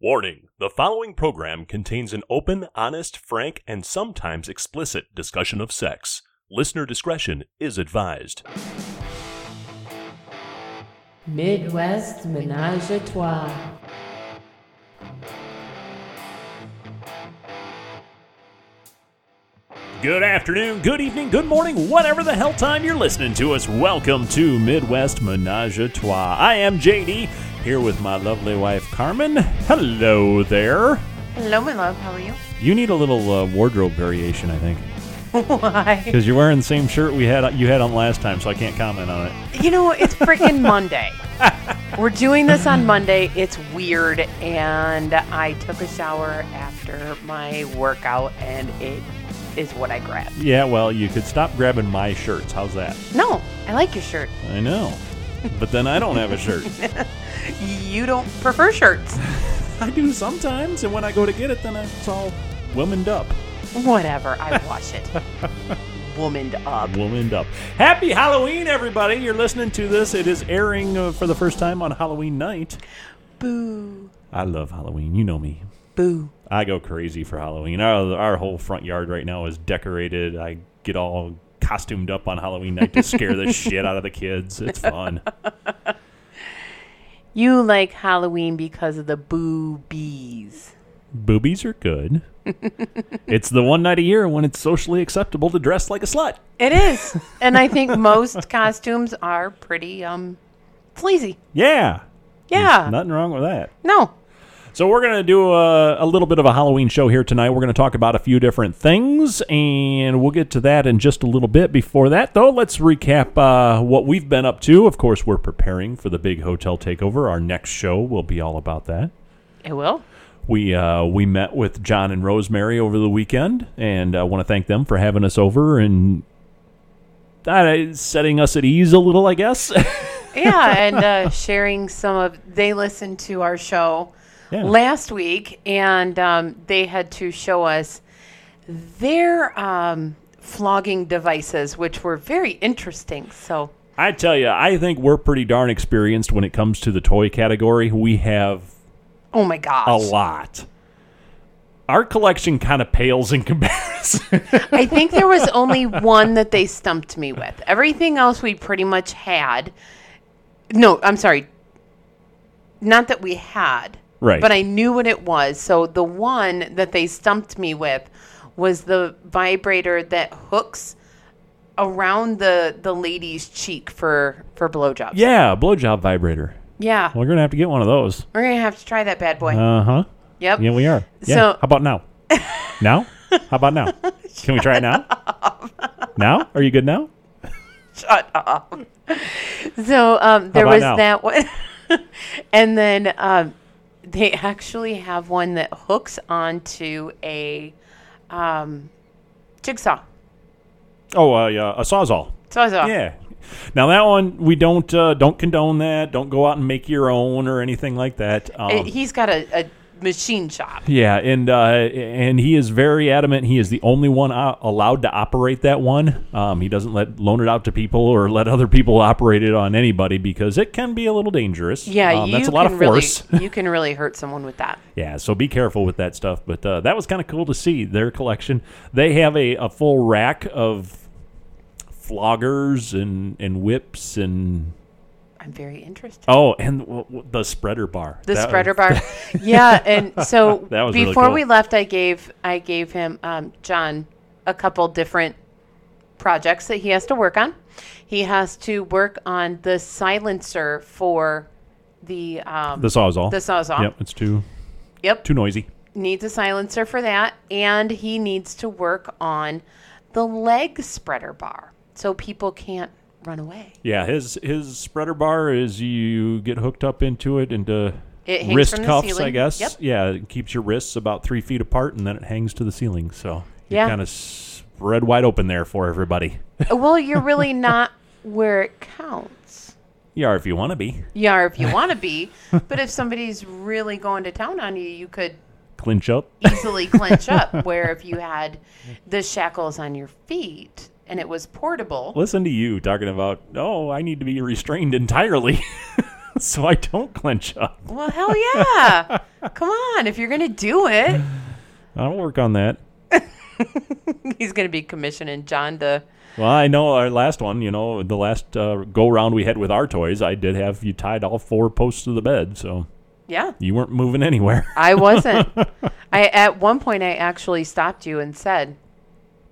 Warning the following program contains an open, honest, frank, and sometimes explicit discussion of sex. Listener discretion is advised. Midwest Ménage à Trois. Good afternoon, good evening, good morning, whatever the hell time you're listening to us. Welcome to Midwest Menage a Trois. I am JD, here with my lovely wife Carmen. Hello there. Hello, my love. How are you? You need a little uh, wardrobe variation, I think, Why? because you're wearing the same shirt we had you had on last time, so I can't comment on it. You know, it's freaking Monday. We're doing this on Monday. It's weird. And I took a shower after my workout, and it is what I grabbed. Yeah, well, you could stop grabbing my shirts. How's that? No, I like your shirt. I know, but then I don't have a shirt. You don't prefer shirts. I do sometimes, and when I go to get it, then it's all womaned up. Whatever. I wash it. Womaned up. Womaned up. Happy Halloween, everybody! You're listening to this. It is airing uh, for the first time on Halloween night. Boo. I love Halloween. You know me. Boo. I go crazy for Halloween. Our, our whole front yard right now is decorated. I get all costumed up on Halloween night to scare the shit out of the kids. It's fun. You like Halloween because of the boobies. Boobies are good. it's the one night a year when it's socially acceptable to dress like a slut. It is. and I think most costumes are pretty um sleazy. Yeah. Yeah. Nothing wrong with that. No. So we're going to do a, a little bit of a Halloween show here tonight. We're going to talk about a few different things, and we'll get to that in just a little bit. Before that, though, let's recap uh, what we've been up to. Of course, we're preparing for the big hotel takeover. Our next show will be all about that. It will. We uh, we met with John and Rosemary over the weekend, and I want to thank them for having us over and uh, setting us at ease a little, I guess. yeah, and uh, sharing some of they listened to our show Yeah. last week, and um, they had to show us their um, flogging devices, which were very interesting. So I tell you, I think we're pretty darn experienced when it comes to the toy category. We have oh my gosh, a lot. Our collection kind of pales in comparison. I think there was only one that they stumped me with. Everything else we pretty much had. No, I'm sorry. Not that we had. Right. But I knew what it was. So the one that they stumped me with was the vibrator that hooks around the the lady's cheek for for blowjobs. yeah, blowjob vibrator. Yeah. We're gonna have to get one of those. We're gonna have to try that bad boy. Uh huh. yep. Yeah, we are. Yeah. So- How about now? now? How about now? Can we try it now? Now? Are you good now? Shut up. So um, there was now? that one, and then um, they actually have one that hooks onto a um, jigsaw. Oh, uh, yeah, a sawzall. Sawzall. Yeah. Now that one we don't uh, don't condone that. Don't go out and make your own or anything like that. Um, He's got a, a machine shop. Yeah, and uh, and he is very adamant. He is the only one uh, allowed to operate that one. Um, he doesn't let loan it out to people or let other people operate it on anybody because it can be a little dangerous. Yeah, um, you that's a lot of force. Really, you can really hurt someone with that. yeah, so be careful with that stuff. But uh, that was kind of cool to see their collection. They have a, a full rack of floggers and and whips and I'm very interested. oh, and w- w- the spreader bar. the That spreader was- bar. yeah, and so was really before cool. we left, I gave I gave him um, John a couple different projects that he has to work on. He has to work on the silencer for the um, The sawzall. the sawzall. Yep, it's too Yep, too noisy. needs a silencer for that, and he needs to work on the leg spreader bar so people can't run away. Yeah, his his spreader bar is you get hooked up into it into It wrist cuffs, I guess. Yep. Yeah, it keeps your wrists about three feet apart, and then it hangs to the ceiling. So you Yeah. kind of spread wide open there for everybody. Uh, well, you're really not where it counts. You are if you want to be. You are if you want to be, but if somebody's really going to town on you, you could Clinch up. easily clinch up. Where if you had the shackles on your feet and it was portable, Listen to you talking about. Oh, I need to be restrained entirely, so I don't clench up. well, hell yeah. Come on, if you're gonna do it, I'll work on that. he's gonna be commissioning John to. Well, I know our last one, you know, the last uh, go round we had with our toys, I did have you tied all four posts to the bed, so Yeah, you weren't moving anywhere. I wasn't. I at one point I actually stopped you and said,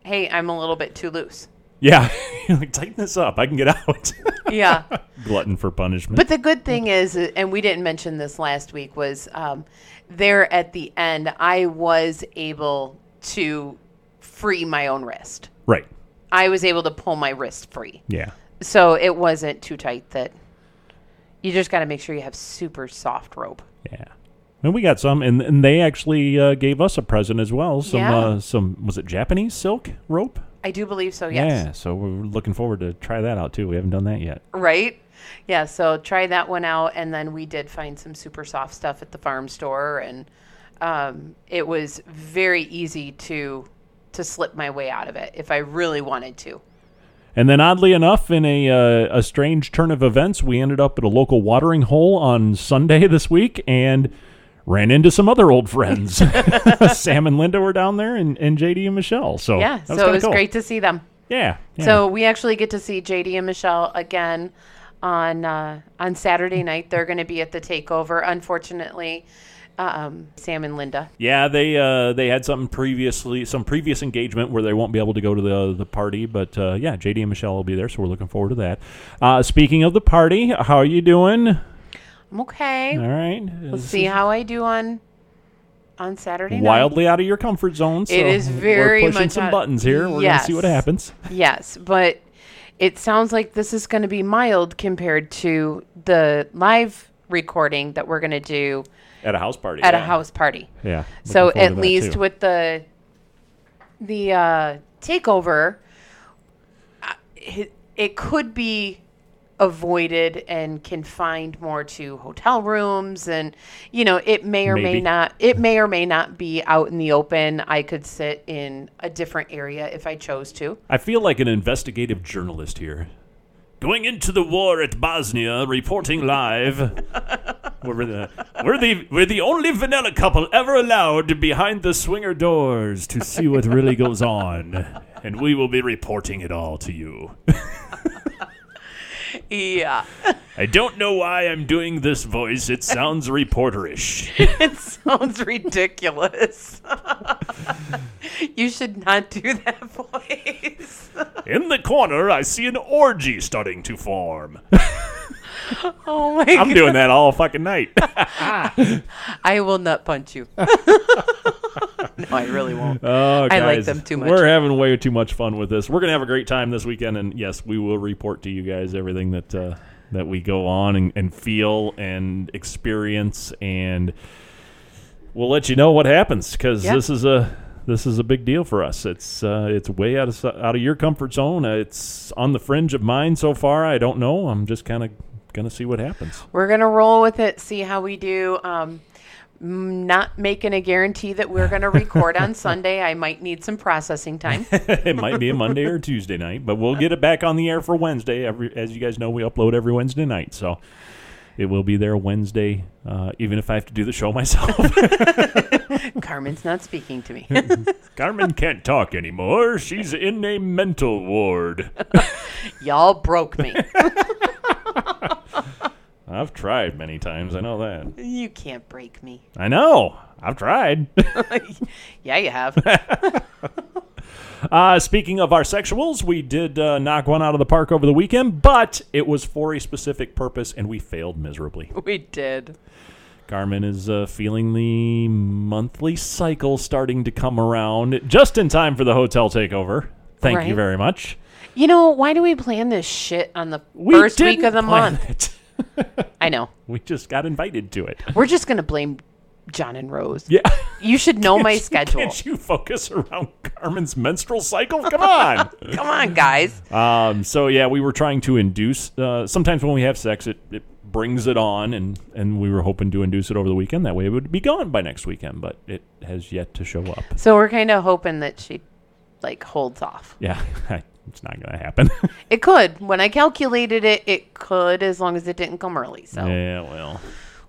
"Hey, I'm a little bit too loose." yeah, like tighten this up. I can get out. Yeah. Glutton for punishment. But the good thing is, uh, and we didn't mention this last week, was um, there at the end, I was able to free my own wrist. right. I was able to pull my wrist free. Yeah. So it wasn't too tight that you just got to make sure you have super soft rope. Yeah. And we got some, and, and they actually uh, gave us a present as well. Some, Yeah. uh, some was it Japanese silk rope? I do believe so, yes. Yeah. So we're looking forward to try that out too. We haven't done that yet. Right? Yeah, so try that one out. And then we did find some super soft stuff at the farm store. And um, it was very easy to to slip my way out of it if I really wanted to. And then, oddly enough, in a uh, a strange turn of events, we ended up at a local watering hole on Sunday this week and ran into some other old friends. Sam and Linda were down there, and, and JD and Michelle. So Yeah, so it was cool. great to see them. Yeah, yeah. So we actually get to see JD and Michelle again on uh, on Saturday night. They're going to be at the takeover. Unfortunately, um, Sam and Linda. yeah, they uh, they had something previously, some previous engagement where they won't be able to go to the the party. But uh, yeah, JD and Michelle will be there, so we're looking forward to that. Uh, speaking of the party, how are you doing? Okay. All right, Let's see how I do on on Saturday night. wildly out of your comfort zone. So It is very we're pushing much some out- buttons here. We're gonna see what happens. Yes, but it sounds like this is going to be mild compared to the live recording that we're going to do At a house party. at a house party. Yeah. So at least too. with the the uh, takeover, uh, it, it could be avoided and confined more to hotel rooms and you know it may or may not it may or may not be out in the open i could sit in a different area if i chose to I feel like an investigative journalist here. Going into the war at Bosnia, reporting live. we're, the, we're, the, we're the only vanilla couple ever allowed behind the swinger doors to see what really goes on. And we will be reporting it all to you. yeah I don't know why I'm doing this voice. It sounds reporterish. it sounds ridiculous you should not do that voice In the corner, I see an orgy starting to form. oh my I'm god doing that all fucking night. I will not punch you. no, I really won't. Oh, I like them too much. We're having way too much fun with this. We're gonna have a great time this weekend, and yes, we will report to you guys everything that uh, that we go on and, and feel and experience, and we'll let you know what happens because Yeah. this is a this is a big deal for us. It's uh, it's way out of out of your comfort zone. Uh, it's on the fringe of mine so far. I don't know. I'm just kind of gonna see what happens. We're gonna roll with it, see how we do. Um, not making a guarantee that we're gonna record on Sunday. I might need some processing time. it might be a Monday or Tuesday night, but we'll get it back on the air for Wednesday. Every, as you guys know, we upload every Wednesday night, so it will be there Wednesday, uh, even if I have to do the show myself. Carmen's not speaking to me. Carmen can't talk anymore. She's in a mental ward. Y'all broke me. I've tried many times. I know that. you can't break me. I know. I've tried. Yeah, you have. Uh, speaking of our sexuals, we did uh, knock one out of the park over the weekend, but it was for a specific purpose, and we failed miserably. we did. Carmen is uh, feeling the monthly cycle starting to come around just in time for the hotel takeover. Thank you very much. You know why do we plan this shit on the We first week of the month? it. I know. we just got invited to it. We're just gonna blame John and Rose. Yeah. You should know my schedule. Can't you focus around Carmen's menstrual cycle? Come on. Come on, guys. um, so yeah, we were trying to induce. Uh, sometimes when we have sex, it, it brings it on, and and we were hoping to induce it over the weekend. That way, it would be gone by next weekend, but it has yet to show up. So we're kind of hoping that she like holds off. Yeah, it's not going to happen. It could. When I calculated it, it could as long as it didn't come early. So yeah, well.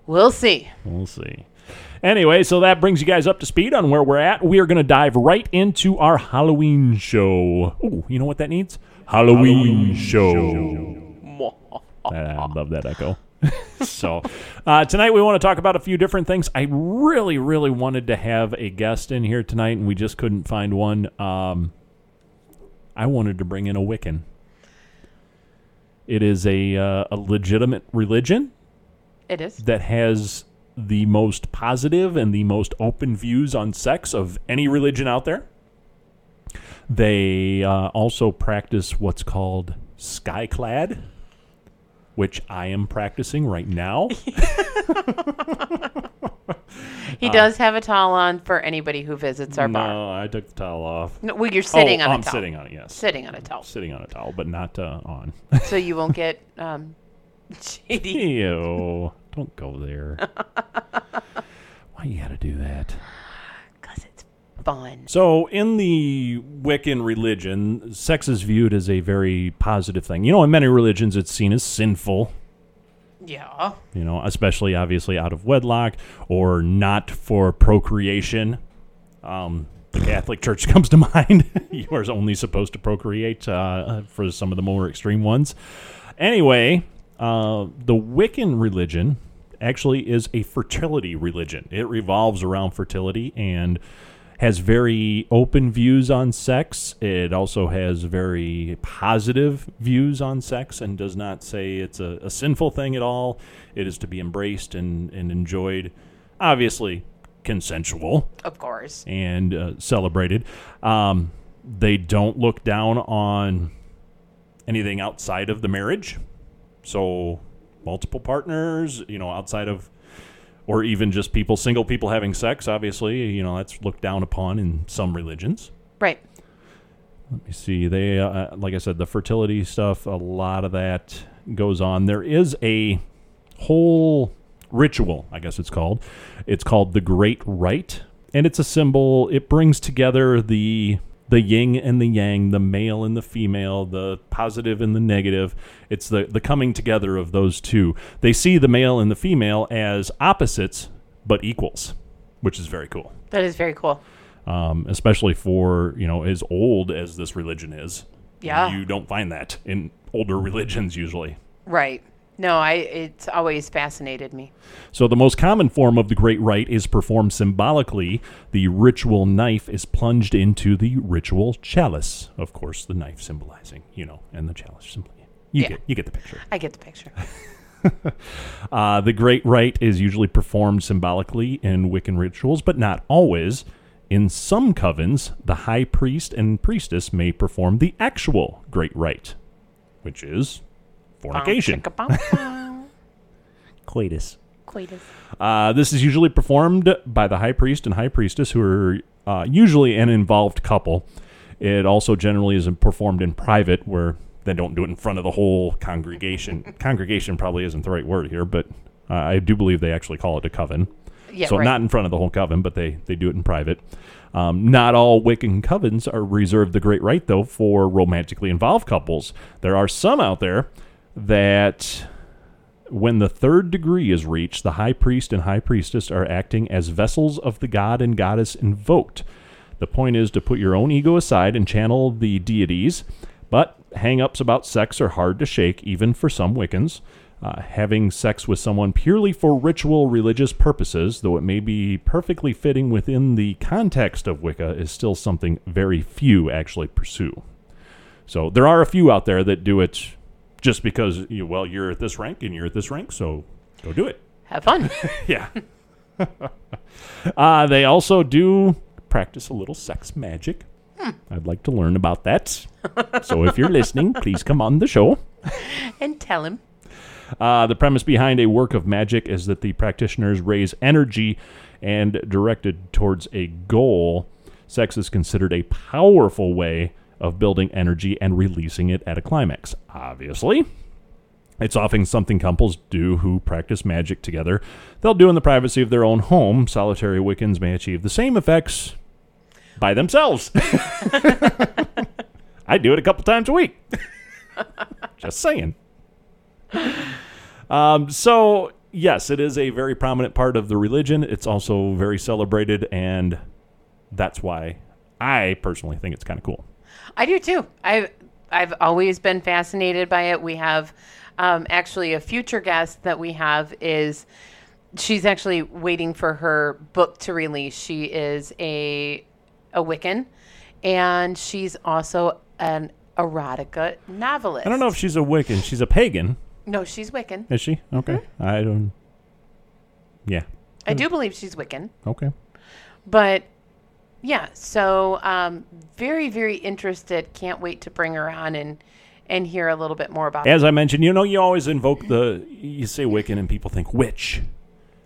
we'll see. We'll see. Anyway, so that brings you guys up to speed on where we're at. We are going to dive right into our Halloween show. Ooh, you know what that needs? Halloween, show. I love that echo. so, uh, tonight we want to talk about a few different things. I really, really wanted to have a guest in here tonight, and we just couldn't find one. Um, I wanted to bring in a Wiccan. It is a uh, a legitimate religion It is. that has the most positive and the most open views on sex of any religion out there. They uh, also practice what's called skyclad, which I am practicing right now. He does have a towel on for anybody who visits our bar. no, I took the towel off. No, well, you're sitting oh, on a I'm towel. sitting on it. Yes, Sitting on a towel, sitting on a towel, but not uh, on. so you won't get um, shady. Ew! Don't go there. Why you got to do that? Fun. So, in the Wiccan religion, sex is viewed as a very positive thing. You know, in many religions, it's seen as sinful, Yeah. you know, especially obviously out of wedlock or not for procreation. Um, the Catholic Church comes to mind. you are only supposed to procreate uh, for some of the more extreme ones. Anyway, uh, the Wiccan religion actually is a fertility religion. It revolves around fertility and has very open views on sex. It also has very positive views on sex and does not say it's a, a sinful thing at all. It is to be embraced and, and enjoyed. Obviously, consensual Of course. and uh, celebrated. Um, they don't look down on anything outside of the marriage. So, multiple partners, you know, outside of, or even just people, single people having sex, obviously, you know, that's looked down upon in some religions. Right. Let me see. They, uh, like I said, the fertility stuff, a lot of that goes on. There is a whole ritual, I guess it's called. It's called the Great Rite, and it's a symbol. It brings together the the yin and the yang, the male and the female, the positive and the negative. It's the the coming together of those two. They see the male and the female as opposites but equals, which is very cool That is very cool. um, especially for you know as old as this religion is. Yeah. you don't find that in older religions usually. Right. No, I. It's always fascinated me. So the most common form of the Great Rite is performed symbolically. The ritual knife is plunged into the ritual chalice. Of course, the knife symbolizing, you know, and the chalice symbolizing. You Yeah. get you get the picture. I get the picture. Uh, the Great Rite is usually performed symbolically in Wiccan rituals, but not always. In some covens, the high priest and priestess may perform the actual Great Rite, which is fornication. Coitus. Coitus. Uh, this is usually performed by the high priest and high priestess, who are uh, usually an involved couple. It also generally is performed in private, where they don't do it in front of the whole congregation. congregation probably isn't the right word here, but uh, I do believe they actually call it a coven. Yeah. so right. not in front of the whole coven, but they, they do it in private. Um, not all Wiccan covens are reserved the Great Rite, though, for romantically involved couples. There are some out there that, when the third degree is reached, the high priest and high priestess are acting as vessels of the god and goddess invoked. The point is to put your own ego aside and channel the deities, but hang ups about sex are hard to shake, even for some Wiccans. Uh, having sex with someone purely for ritual religious purposes, though it may be perfectly fitting within the context of Wicca, is still something very few actually pursue. So there are a few out there that do it just because, you well, you're at this rank and you're at this rank, so go do it. Have fun. Yeah. uh, they also do practice a little sex magic. I'd like to learn about that. so if you're listening, please come on the show. and tell him. Uh, the premise behind a work of magic is that the practitioners raise energy and directed towards a goal. Sex is considered a powerful way of building energy and releasing it at a climax. Obviously, it's often something couples do who practice magic together. They'll do in the privacy of their own home. Solitary Wiccans may achieve the same effects by themselves. I do it a couple times a week. Just saying. Um, so yes, it is a very prominent part of the religion. It's also very celebrated, and that's why I personally think it's kind of cool. I do too. I've I've always been fascinated by it. We have um, actually a future guest that we have is she's actually waiting for her book to release. She is a a Wiccan, and she's also an erotica novelist. I don't know if she's a Wiccan. She's a pagan. No, she's Wiccan. Is she? Okay. Mm-hmm. I don't. Yeah. I do believe she's Wiccan. Okay. But yeah, so um, very, very interested. Can't wait to bring her on and and hear a little bit more about As I mentioned, you know, you always invoke the. You say Wiccan, and people think witch.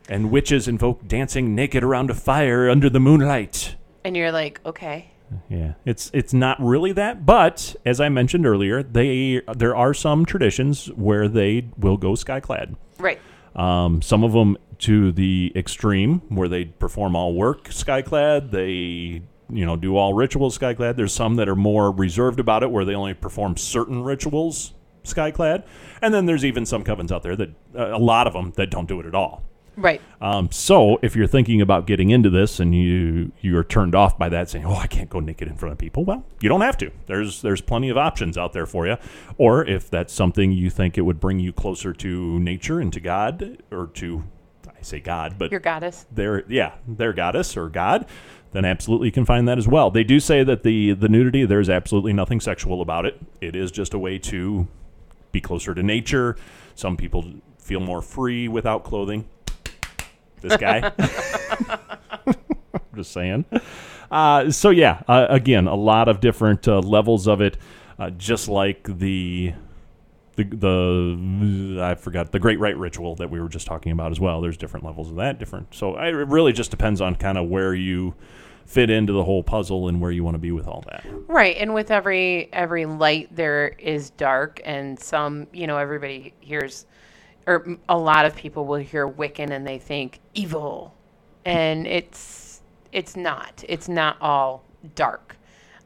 And witches invoke dancing naked around a fire under the moonlight. And you're like, okay. Yeah, it's it's not really that, but as I mentioned earlier, they there are some traditions where they will go skyclad. Right. Um, some of them to the extreme, where they perform all work skyclad. They you know do all rituals skyclad. There's some that are more reserved about it, where they only perform certain rituals skyclad. And then there's even some covens out there that uh, a lot of them that don't do it at all. Right. Um, so if you're thinking about getting into this and you you're turned off by that, saying, "Oh, I can't go naked in front of people," well, you don't have to. There's there's plenty of options out there for you. Or if that's something you think it would bring you closer to nature and to God, or to I say God, but Your goddess. their yeah their goddess or God, then absolutely you can find that as well. They do say that the the nudity there's absolutely nothing sexual about it. It is just a way to be closer to nature. Some people feel more free without clothing. This guy. just saying. Uh, so yeah, uh, again, a lot of different uh, levels of it, uh, just like the the the I forgot the Great Rite ritual that we were just talking about as well. There's different levels of that, different. So I, it really just depends on kind of where you fit into the whole puzzle and where you want to be with all that. Right. And with every every light there is dark and some, you know, everybody hears or a lot of people will hear Wiccan and they think evil. And it's it's not. It's not all dark.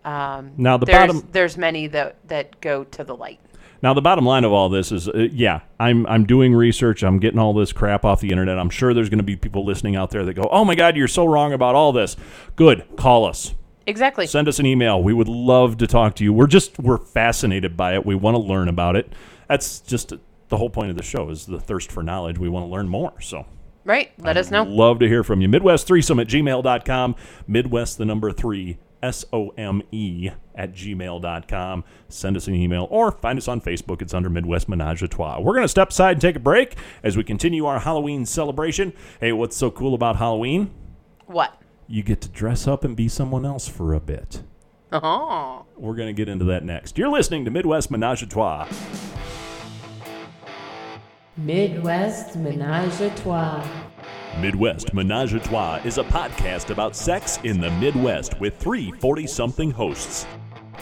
Um, Now, the there's, bottom- there's many that that go to the light. Now the bottom line of all this is, uh, yeah, I'm I'm doing research. I'm getting all this crap off the internet. I'm sure there's going to be people listening out there that go, "Oh my God, you're so wrong about all this." Good, call us. Exactly. send us an email. We would love to talk to you. We're just we're fascinated by it. We want to learn about it. That's just the whole point of the show is the thirst for knowledge. We want to learn more. So right. Let us know. love to hear from you. Midwest threesome at gmail.com. Midwest the number three S O M E at gmail.com. Send us an email or find us on Facebook. It's under Midwest Menage a Trois. We're going to step aside and take a break as we continue our Halloween celebration. Hey, what's so cool about Halloween? What? You get to dress up and be someone else for a bit. Oh. We're going to get into that next. You're listening to Midwest Menage a Trois. Midwest Menage a Trois. Midwest Menage a Trois is a podcast about sex in the Midwest with three 40 something hosts.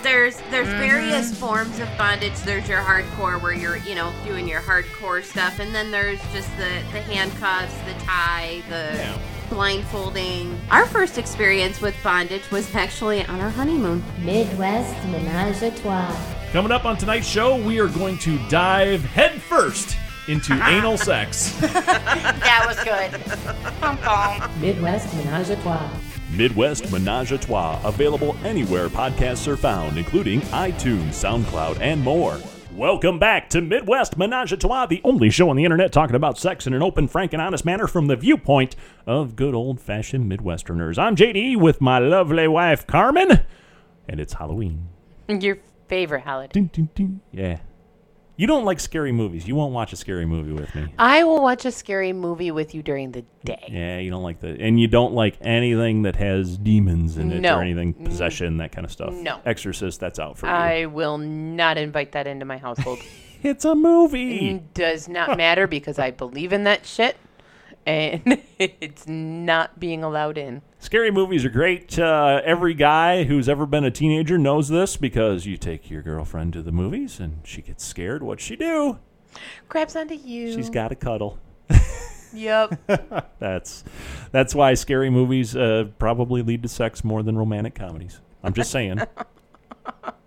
There's there's mm-hmm. various forms of bondage. There's your hardcore where you're you know doing your hardcore stuff, and then there's just the the handcuffs, the tie, the Yeah. blindfolding. Our first experience with bondage was actually on our honeymoon. Midwest Menage a Trois. Coming up on tonight's show, we are going to dive headfirst into anal sex. That was good. Midwest Menage a Trois. Midwest Menage a Trois, available anywhere podcasts are found, including iTunes, SoundCloud, and more. Welcome back to Midwest Menage a Trois, the only show on the internet talking about sex in an open, frank, and honest manner from the viewpoint of good old fashioned Midwesterners. I'm JD with my lovely wife, Carmen, and it's Halloween. Your favorite holiday. Ding, ding, ding. Yeah. You don't like scary movies. You won't watch a scary movie with me. I will watch a scary movie with you during the day. Yeah, you don't like the, and you don't like anything that has demons in it No. or anything mm. possession, that kind of stuff. No. Exorcist, that's out for you. I will not invite that into my household. It's a movie. Does not matter because I believe in that shit, and it's not being allowed in. Scary movies are great. Uh, every guy who's ever been a teenager knows this because you take your girlfriend to the movies and she gets scared. What's she do? Grabs onto you. She's got to cuddle. Yep. That's that's why scary movies uh, probably lead to sex more than romantic comedies. I'm just saying.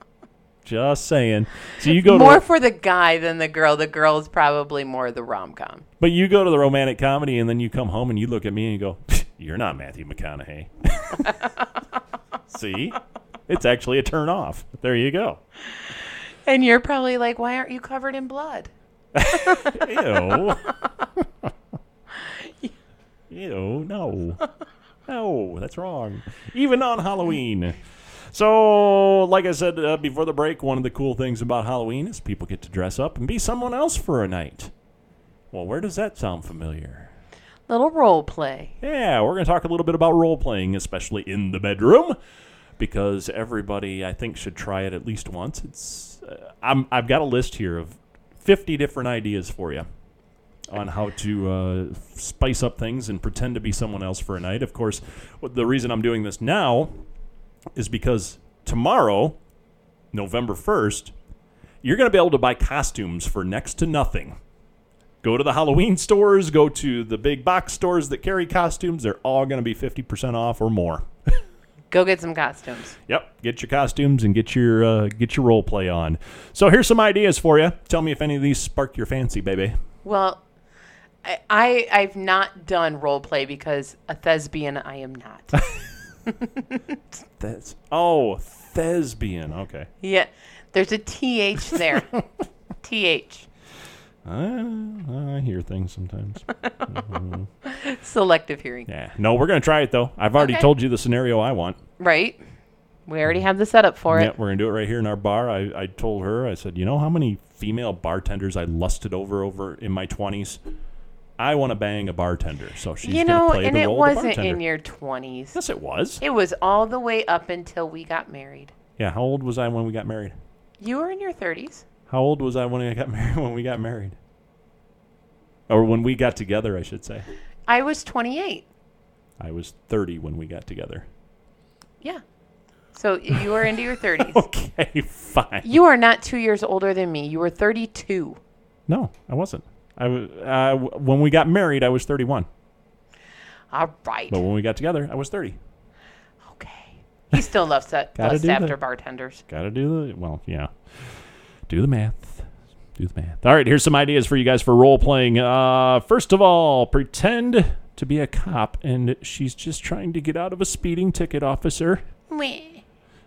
Just saying. So you go more to, for the guy than the girl. The girl is probably more the rom com. but you go to the romantic comedy, and then you come home and you look at me and you go, "You're not Matthew McConaughey." See, it's actually a turn off. There you go. And you're probably like, why aren't you covered in blood? Ew. Ew, no. No, that's wrong. Even on Halloween. So, like I said uh, before the break, one of the cool things about Halloween is people get to dress up and be someone else for a night. Well, where does that sound familiar? Little role play. Yeah, we're going to talk a little bit about role playing, especially in the bedroom, because everybody I think should try it at least once. It's uh, I'm I've got a list here of 50 different ideas for you on how to uh, spice up things and pretend to be someone else for a night. Of course, the reason I'm doing this now is because tomorrow, November 1st, you're going to be able to buy costumes for next to nothing. Go to the Halloween stores, go to the big box stores that carry costumes. They're all going to be 50% off or more. Go get some costumes. Yep, get your costumes and get your uh, get your role play on. So here's some ideas for you. Tell me if any of these spark your fancy, baby. Well, I, I I've not done role play because a thespian I am not. That's oh, thespian. Okay. yeah, there's a th there. th. Uh, I hear things sometimes. Selective hearing. yeah. No, we're gonna try it though. I've already Okay. told you the scenario I want. Right. We already have the setup for it. Yeah, it. we're gonna do it right here in our bar. I, I told her, I said, you know how many female bartenders I lusted over over in my twenties? I want to bang a bartender, so she's you gonna know, play and the it role of wasn't bartender. in your 20s. yes, it was. It was all the way up until we got married. Yeah, how old was I when we got married? You were in your 30s. How old was I when I got married? When we got married, or when we got together, I should say. I was 28. I was thirty when we got together. Yeah. So you were into your 30s. Okay, fine. You are not two years older than me. You were 32. No, I wasn't. I was uh, when we got married. I was thirty-one, All right. but when we got together, I was thirty. Okay. He still loves that Gotta do after that. bartenders. Got to do the well, yeah. Do the math. Do the math. All right, here's some ideas for you guys for role playing. Uh, first of all, pretend to be a cop and she's just trying to get out of a speeding ticket, officer. Meh.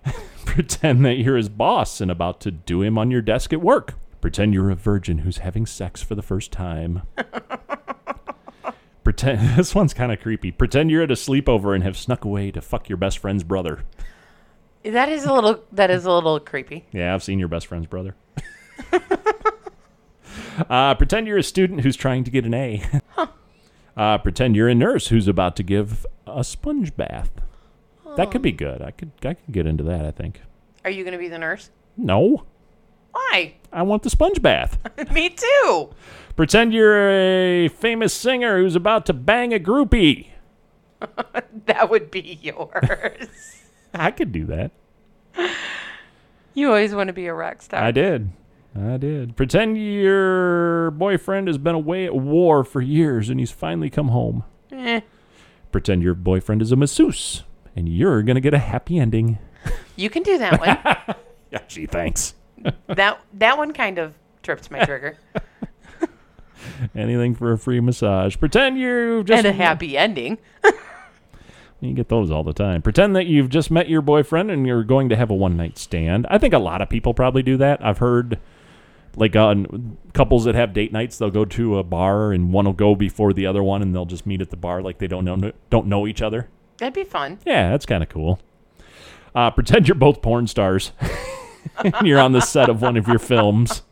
Pretend that you're his boss and about to do him on your desk at work. Pretend you're a virgin who's having sex for the first time. Pretend this one's kind of creepy. Pretend you're at a sleepover and have snuck away to fuck your best friend's brother. That is a little that is a little creepy. Yeah, I've seen your best friend's brother. uh, pretend you're a student who's trying to get an A. Uh, pretend you're a nurse who's about to give a sponge bath. That could be good. I could I could get into that. I think. Are you going to be the nurse? No, Why? I want the sponge bath. Me too. pretend you're a famous singer who's about to bang a groupie. That would be yours. I could do that. you always want to be a rock star. I did. I did. Pretend your boyfriend has been away at war for years and he's finally come home. Eh. Pretend your boyfriend is a masseuse and you're going to get a happy ending. You can do that one. Yeah, gee, thanks. That that one kind of tripped my trigger. Anything for a free massage. Pretend you've just and a happy ending. You get those all the time. Pretend that you've just met your boyfriend and you're going to have a one night stand. I think a lot of people probably do that. I've heard like on couples that have date nights, they'll go to a bar and one will go before the other one and they'll just meet at the bar like they don't know don't know each other. That'd be fun. Yeah, that's kind of cool. Uh, pretend you're both porn stars. and you're on the set of one of your films.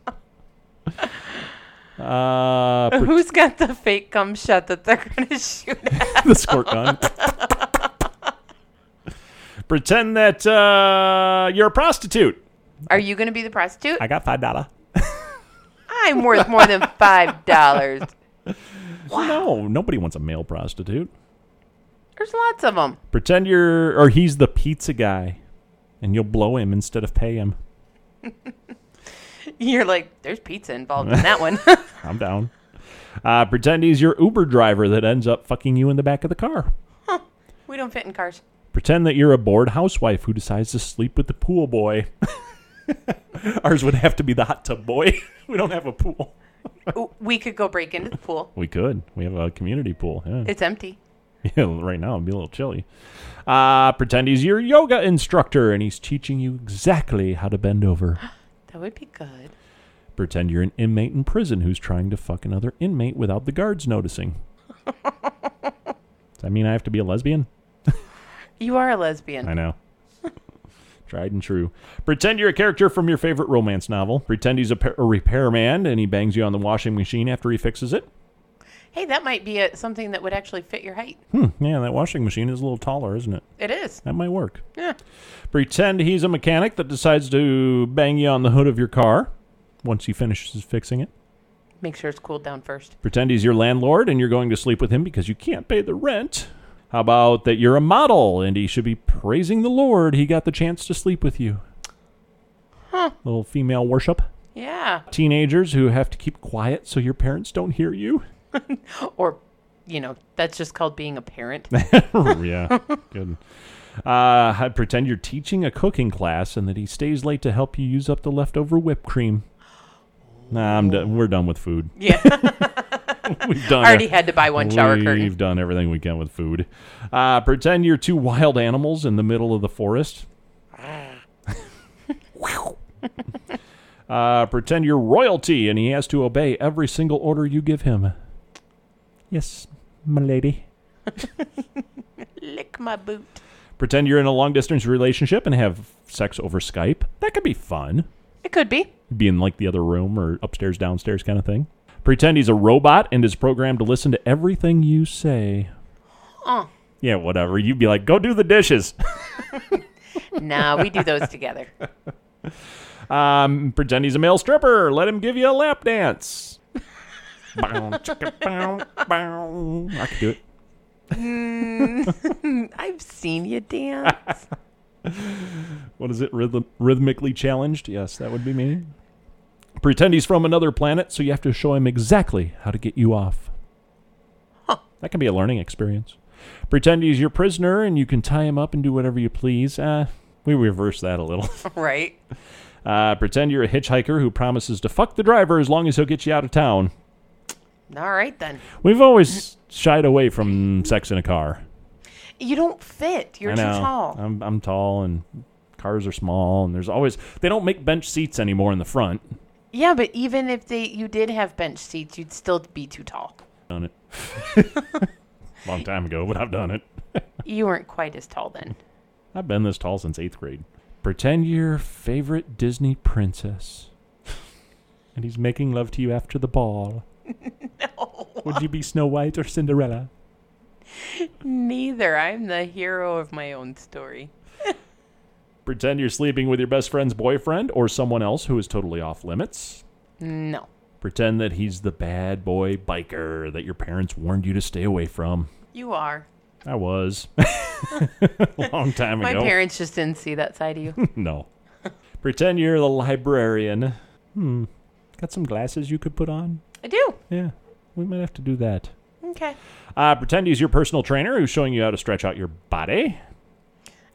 Uh, pre- Who's got the fake gum shot that they're going to shoot at? the squirt gun. pretend that uh, you're a prostitute. Are you going to be the prostitute? I got five dollar. I'm worth more than five dollars. No, nobody wants a male prostitute. There's lots of them. Pretend you're, or he's the pizza guy, and you'll blow him instead of pay him. You're like, there's pizza involved in that one. I'm down. Uh, pretend he's your Uber driver that ends up fucking you in the back of the car. we don't fit in cars. Pretend that you're a bored housewife who decides to sleep with the pool boy. Ours would have to be the hot tub boy. we don't have a pool. We could go break into the pool. We could. We have a community pool. Yeah. It's empty. Yeah, right now it'd be a little chilly. Uh, pretend he's your yoga instructor and he's teaching you exactly how to bend over. That would be good. pretend you're an inmate in prison who's trying to fuck another inmate without the guards noticing. Does that mean I have to be a lesbian? You are a lesbian. I know. Tried and true. Pretend you're a character from your favorite romance novel. Pretend he's a, pa- a repairman and he bangs you on the washing machine after he fixes it. Hey, that might be a, something that would actually fit your height. Hmm, yeah, that washing machine is a little taller, isn't it? It is. That might work. Yeah. Pretend he's a mechanic that decides to bang you on the hood of your car once he finishes fixing it. Make sure it's cooled down first. Pretend he's your landlord and you're going to sleep with him because you can't pay the rent. How about that you're a model and he should be praising the Lord he got the chance to sleep with you? Huh. Little female worship. Yeah. Teenagers who have to keep quiet so your parents don't hear you. Or, you know, that's just called being a parent. yeah, good. Uh, pretend you're teaching a cooking class and that he stays late to help you use up the leftover whipped cream. Nah, I'm done. We're done with food. yeah. We've done. Already had to buy one shower curtain. We've done everything we can with food. Uh, pretend you're two wild animals in the middle of the forest. uh, pretend you're royalty and he has to obey every single order you give him. Yes, my lady. Lick my boot. Pretend you're in a long distance relationship and have sex over Skype. That could be fun. It could be. Be in like the other room or upstairs, downstairs kind of thing. Pretend he's a robot and is programmed to listen to everything you say. Oh. Yeah, whatever. You'd be like, go do the dishes. Nah, we do those together. Um, pretend he's a male stripper. Let him give you a lap dance. I could do it. I've seen you dance. What is it? Rhythm- rhythmically challenged? Yes, that would be me. Pretend he's from another planet, so you have to show him exactly how to get you off. That can be a learning experience. Pretend he's your prisoner, and you can tie him up and do whatever you please. Uh, we reverse that a little. right? Uh, pretend you're a hitchhiker who promises to fuck the driver as long as he'll get you out of town. All right then. We've always shied away from sex in a car. You don't fit. You're I too know. tall. I'm, I'm tall, and cars are small, and there's always they don't make bench seats anymore in the front. yeah, but even if they you did have bench seats, you'd still be too tall. Done it. Long time ago, but I've done it. You weren't quite as tall then. I've been this tall since eighth grade. Pretend you're your favorite Disney princess, and he's making love to you after the ball. No. Would you be Snow White or Cinderella? Neither. I'm the hero of my own story. Pretend you're sleeping with your best friend's boyfriend or someone else who is totally off limits. No. Pretend that he's the bad boy biker that your parents warned you to stay away from. You are. I was. a long time My ago. My parents just didn't see that side of you. no. Pretend you're the librarian. Hmm. Got some glasses you could put on? I do. Yeah. We might have to do that. Okay. Uh, pretend he's your personal trainer who's showing you how to stretch out your body.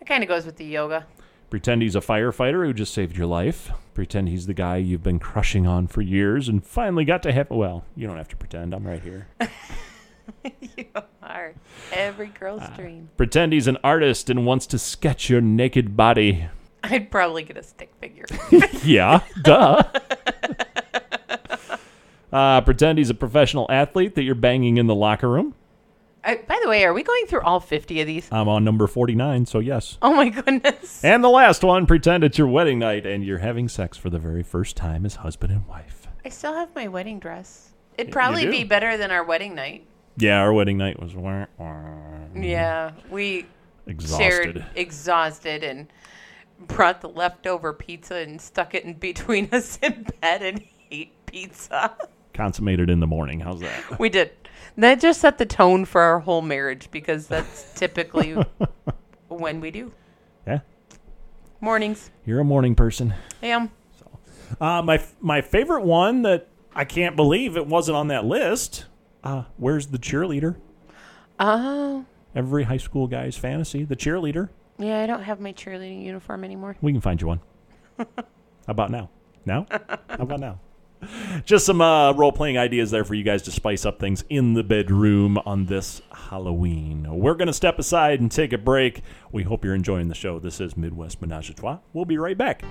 It kind of goes with the yoga. Pretend he's a firefighter who just saved your life. Pretend he's the guy you've been crushing on for years and finally got to have. Well, you don't have to pretend. I'm right here. you are. Every girl's Ah. dream. pretend he's an artist and wants to sketch your naked body. I'd probably get a stick figure. yeah, duh. Uh, pretend he's a professional athlete that you're banging in the locker room. I, by the way, are we going through all 50 of these? I'm on number 49, so yes. Oh my goodness. And the last one, pretend it's your wedding night and you're having sex for the very first time as husband and wife. I still have my wedding dress. It'd probably be better than our wedding night. Yeah, our wedding night was wah, wah, Yeah, we exhausted. shared exhausted and brought the leftover pizza and stuck it in between us in bed and ate pizza. Consummated in the morning. How's that? We did. That just set the tone for our whole marriage because that's typically when we do. Yeah, Mornings. you're a morning person. I am. So, Uh, my my favorite one that I can't believe it wasn't on that list. Uh, where's the cheerleader? Oh, Every high school guy's fantasy, the cheerleader. yeah, I don't have my cheerleading uniform anymore. We can find you one. How about now? Now? How about now? Just some uh, role playing ideas there for you guys to spice up things in the bedroom on this Halloween. We're going to step aside and take a break. We hope you're enjoying the show. This is Midwest Menage a Trois. We'll be right back.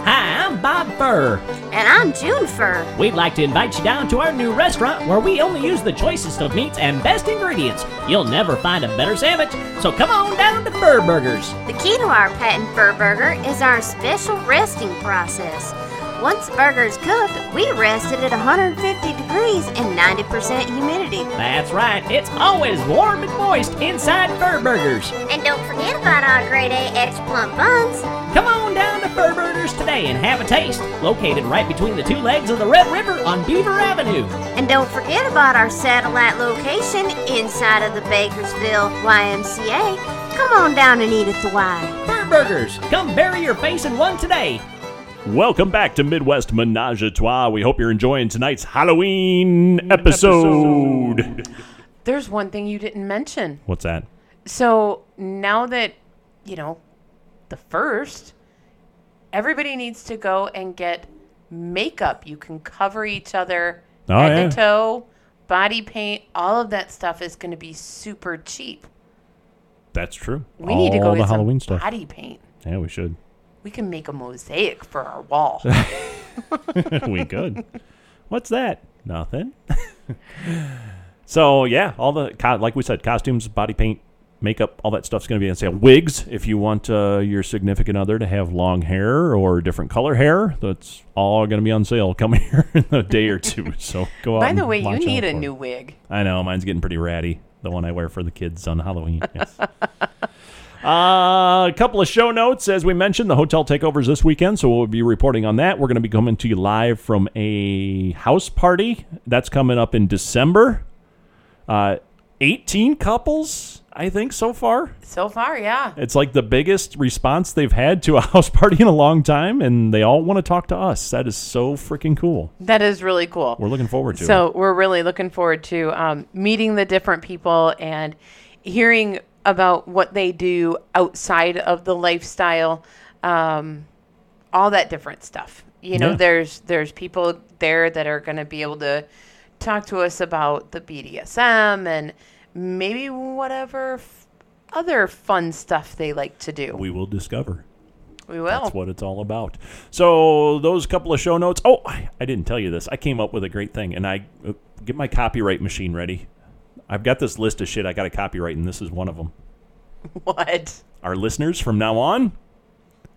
Hi, I'm Bob Furr. And I'm June Fur. We'd like to invite you down to our new restaurant where we only use the choicest of meats and best ingredients. You'll never find a better sandwich, so come on down to Fur Burgers. The key to our patent fur burger is our special resting process. Once the burger is cooked, we rest it at 150 degrees and 90% humidity. That's right, it's always warm and moist inside Fur Burgers. And don't forget about our grade A extra plump buns. Come on down to Fur Burgers today and have a taste. Located right between the two legs of the Red River on Beaver Avenue. And don't forget about our satellite location inside of the Bakersville YMCA. Come on down and eat at the Y. Fur Burgers, come bury your face in one today. Welcome back to Midwest Menage a Trois. We hope you're enjoying tonight's Halloween episode. There's one thing you didn't mention. What's that? So now that, you know, the first, everybody needs to go and get makeup. You can cover each other Oh, head yeah. to toe, body paint, all of that stuff is going to be super cheap. That's true. We need to go All the get Halloween some stuff. body paint. Yeah, we should. We can make a mosaic for our wall. we could. What's that? Nothing. so yeah, all the like we said, costumes, body paint, makeup, all that stuff's going to be on sale. Wigs, if you want uh, your significant other to have long hair or different color hair, that's all going to be on sale coming here in a day or two. So go out. By the way, you need a it. new wig. I know mine's getting pretty ratty. The one I wear for the kids on Halloween. Yes. Uh, a couple of show notes. As we mentioned, the hotel takeovers this weekend, so we'll be reporting on that. We're going to be coming to you live from a house party that's coming up in December. Uh, 18 couples, I think, so far. So far, yeah. It's like the biggest response they've had to a house party in a long time, and they all want to talk to us. That is so freaking cool. That is really cool. We're looking forward to it. So we're really looking forward to um, meeting the different people and hearing about what they do outside of the lifestyle, um, all that different stuff. You know, Yeah. there's there's people there that are going to be able to talk to us about the BDSM and maybe whatever f- other fun stuff they like to do. We will discover. We will. That's what it's all about. So those couple of show notes. Oh, I, I didn't tell you this. I came up with a great thing, and I uh, get my copyright machine ready. I've got this list of shit I got to copyright, and this is one of them. what? Our listeners, from now on,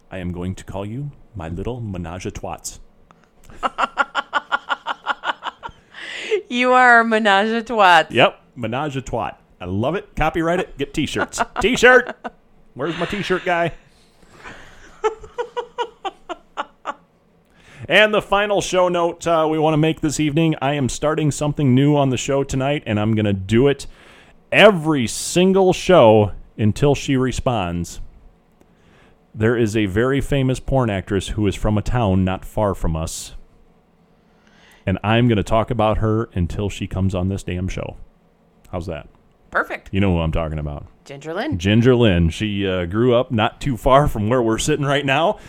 I am going to call you my little menage a twats. You are a menage a trois. Yep, menage a twat. I love it. Copyright it. Get t-shirts. T-shirt. Where's my t-shirt guy? And the final show note uh, we want to make this evening I am starting something new on the show tonight, and I'm going to do it every single show until she responds. There is a very famous porn actress who is from a town not far from us, and I'm going to talk about her until she comes on this damn show. How's that? Perfect. You know who I'm talking about. Ginger Lynn. Ginger Lynn. She uh, grew up not too far from where we're sitting right now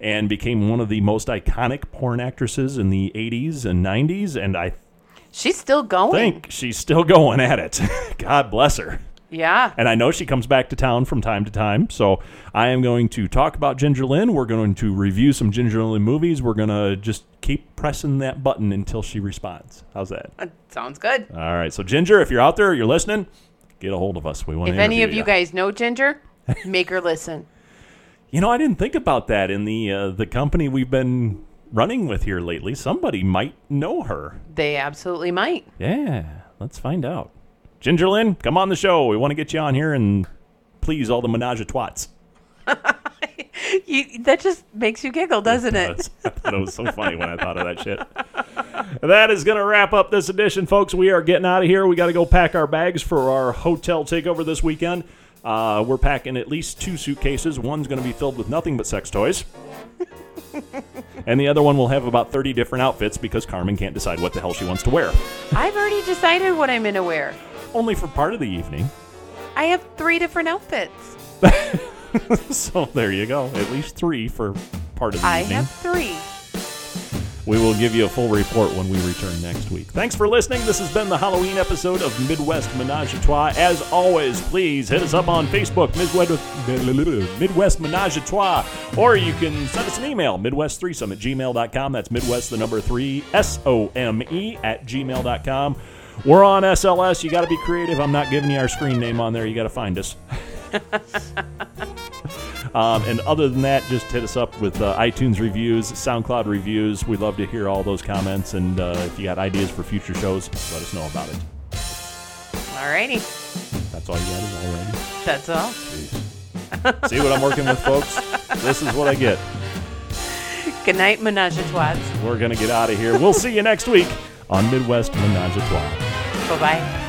and became one of the most iconic porn actresses in the 80s and 90s. And I She's still going. think she's still going at it. God bless her. Yeah. And I know she comes back to town from time to time. So I am going to talk about Ginger Lynn. We're going to review some Ginger Lynn movies. We're going to just keep pressing that button until she responds. How's that? Sounds good. All right. So, Ginger, if you're out there, you're listening, get a hold of us. We want If any of you guys know Ginger, make her listen. You know, I didn't think about that in the uh, the company we've been running with here lately. Somebody might know her. They absolutely might. Yeah, let's find out. Ginger Lynn, come on the show. We want to get you on here and please all the menage a twats. You, that just makes you giggle, doesn't it? That's- I thought it was so funny when I thought of that shit. That is going to wrap up this edition, folks. We are getting out of here. We got to go pack our bags for our hotel takeover this weekend. Uh, we're packing at least two suitcases. One's going to be filled with nothing but sex toys. and the other one will have about 30 different outfits because Carmen can't decide what the hell she wants to wear. I've already decided what I'm going to wear. Only for part of the evening. I have three different outfits. So there you go. At least three for part of the I evening. I have three. We will give you a full report when we return next week. Thanks for listening. This has been the Halloween episode of Midwest Menage a Trois. As always, please hit us up on Facebook, Midwest, Midwest Menage a Trois, or you can send us an email, Midwest3some at gmail.com. That's Midwest, the number three, S O M E, at gmail.com. We're on SLS. You got to be creative. I'm not giving you our screen name on there. You got to find us. Um, and other than that, just hit us up with uh, iTunes reviews, SoundCloud reviews. We'd love to hear all those comments. And uh, if you got ideas for future shows, let us know about it. Alrighty. That's all you got is already. That's all. See what I'm working with, folks? This is what I get. Good night, Menage a Trois. We're going to get out of here. We'll see you next week on Midwest Menage a Trois. Bye bye.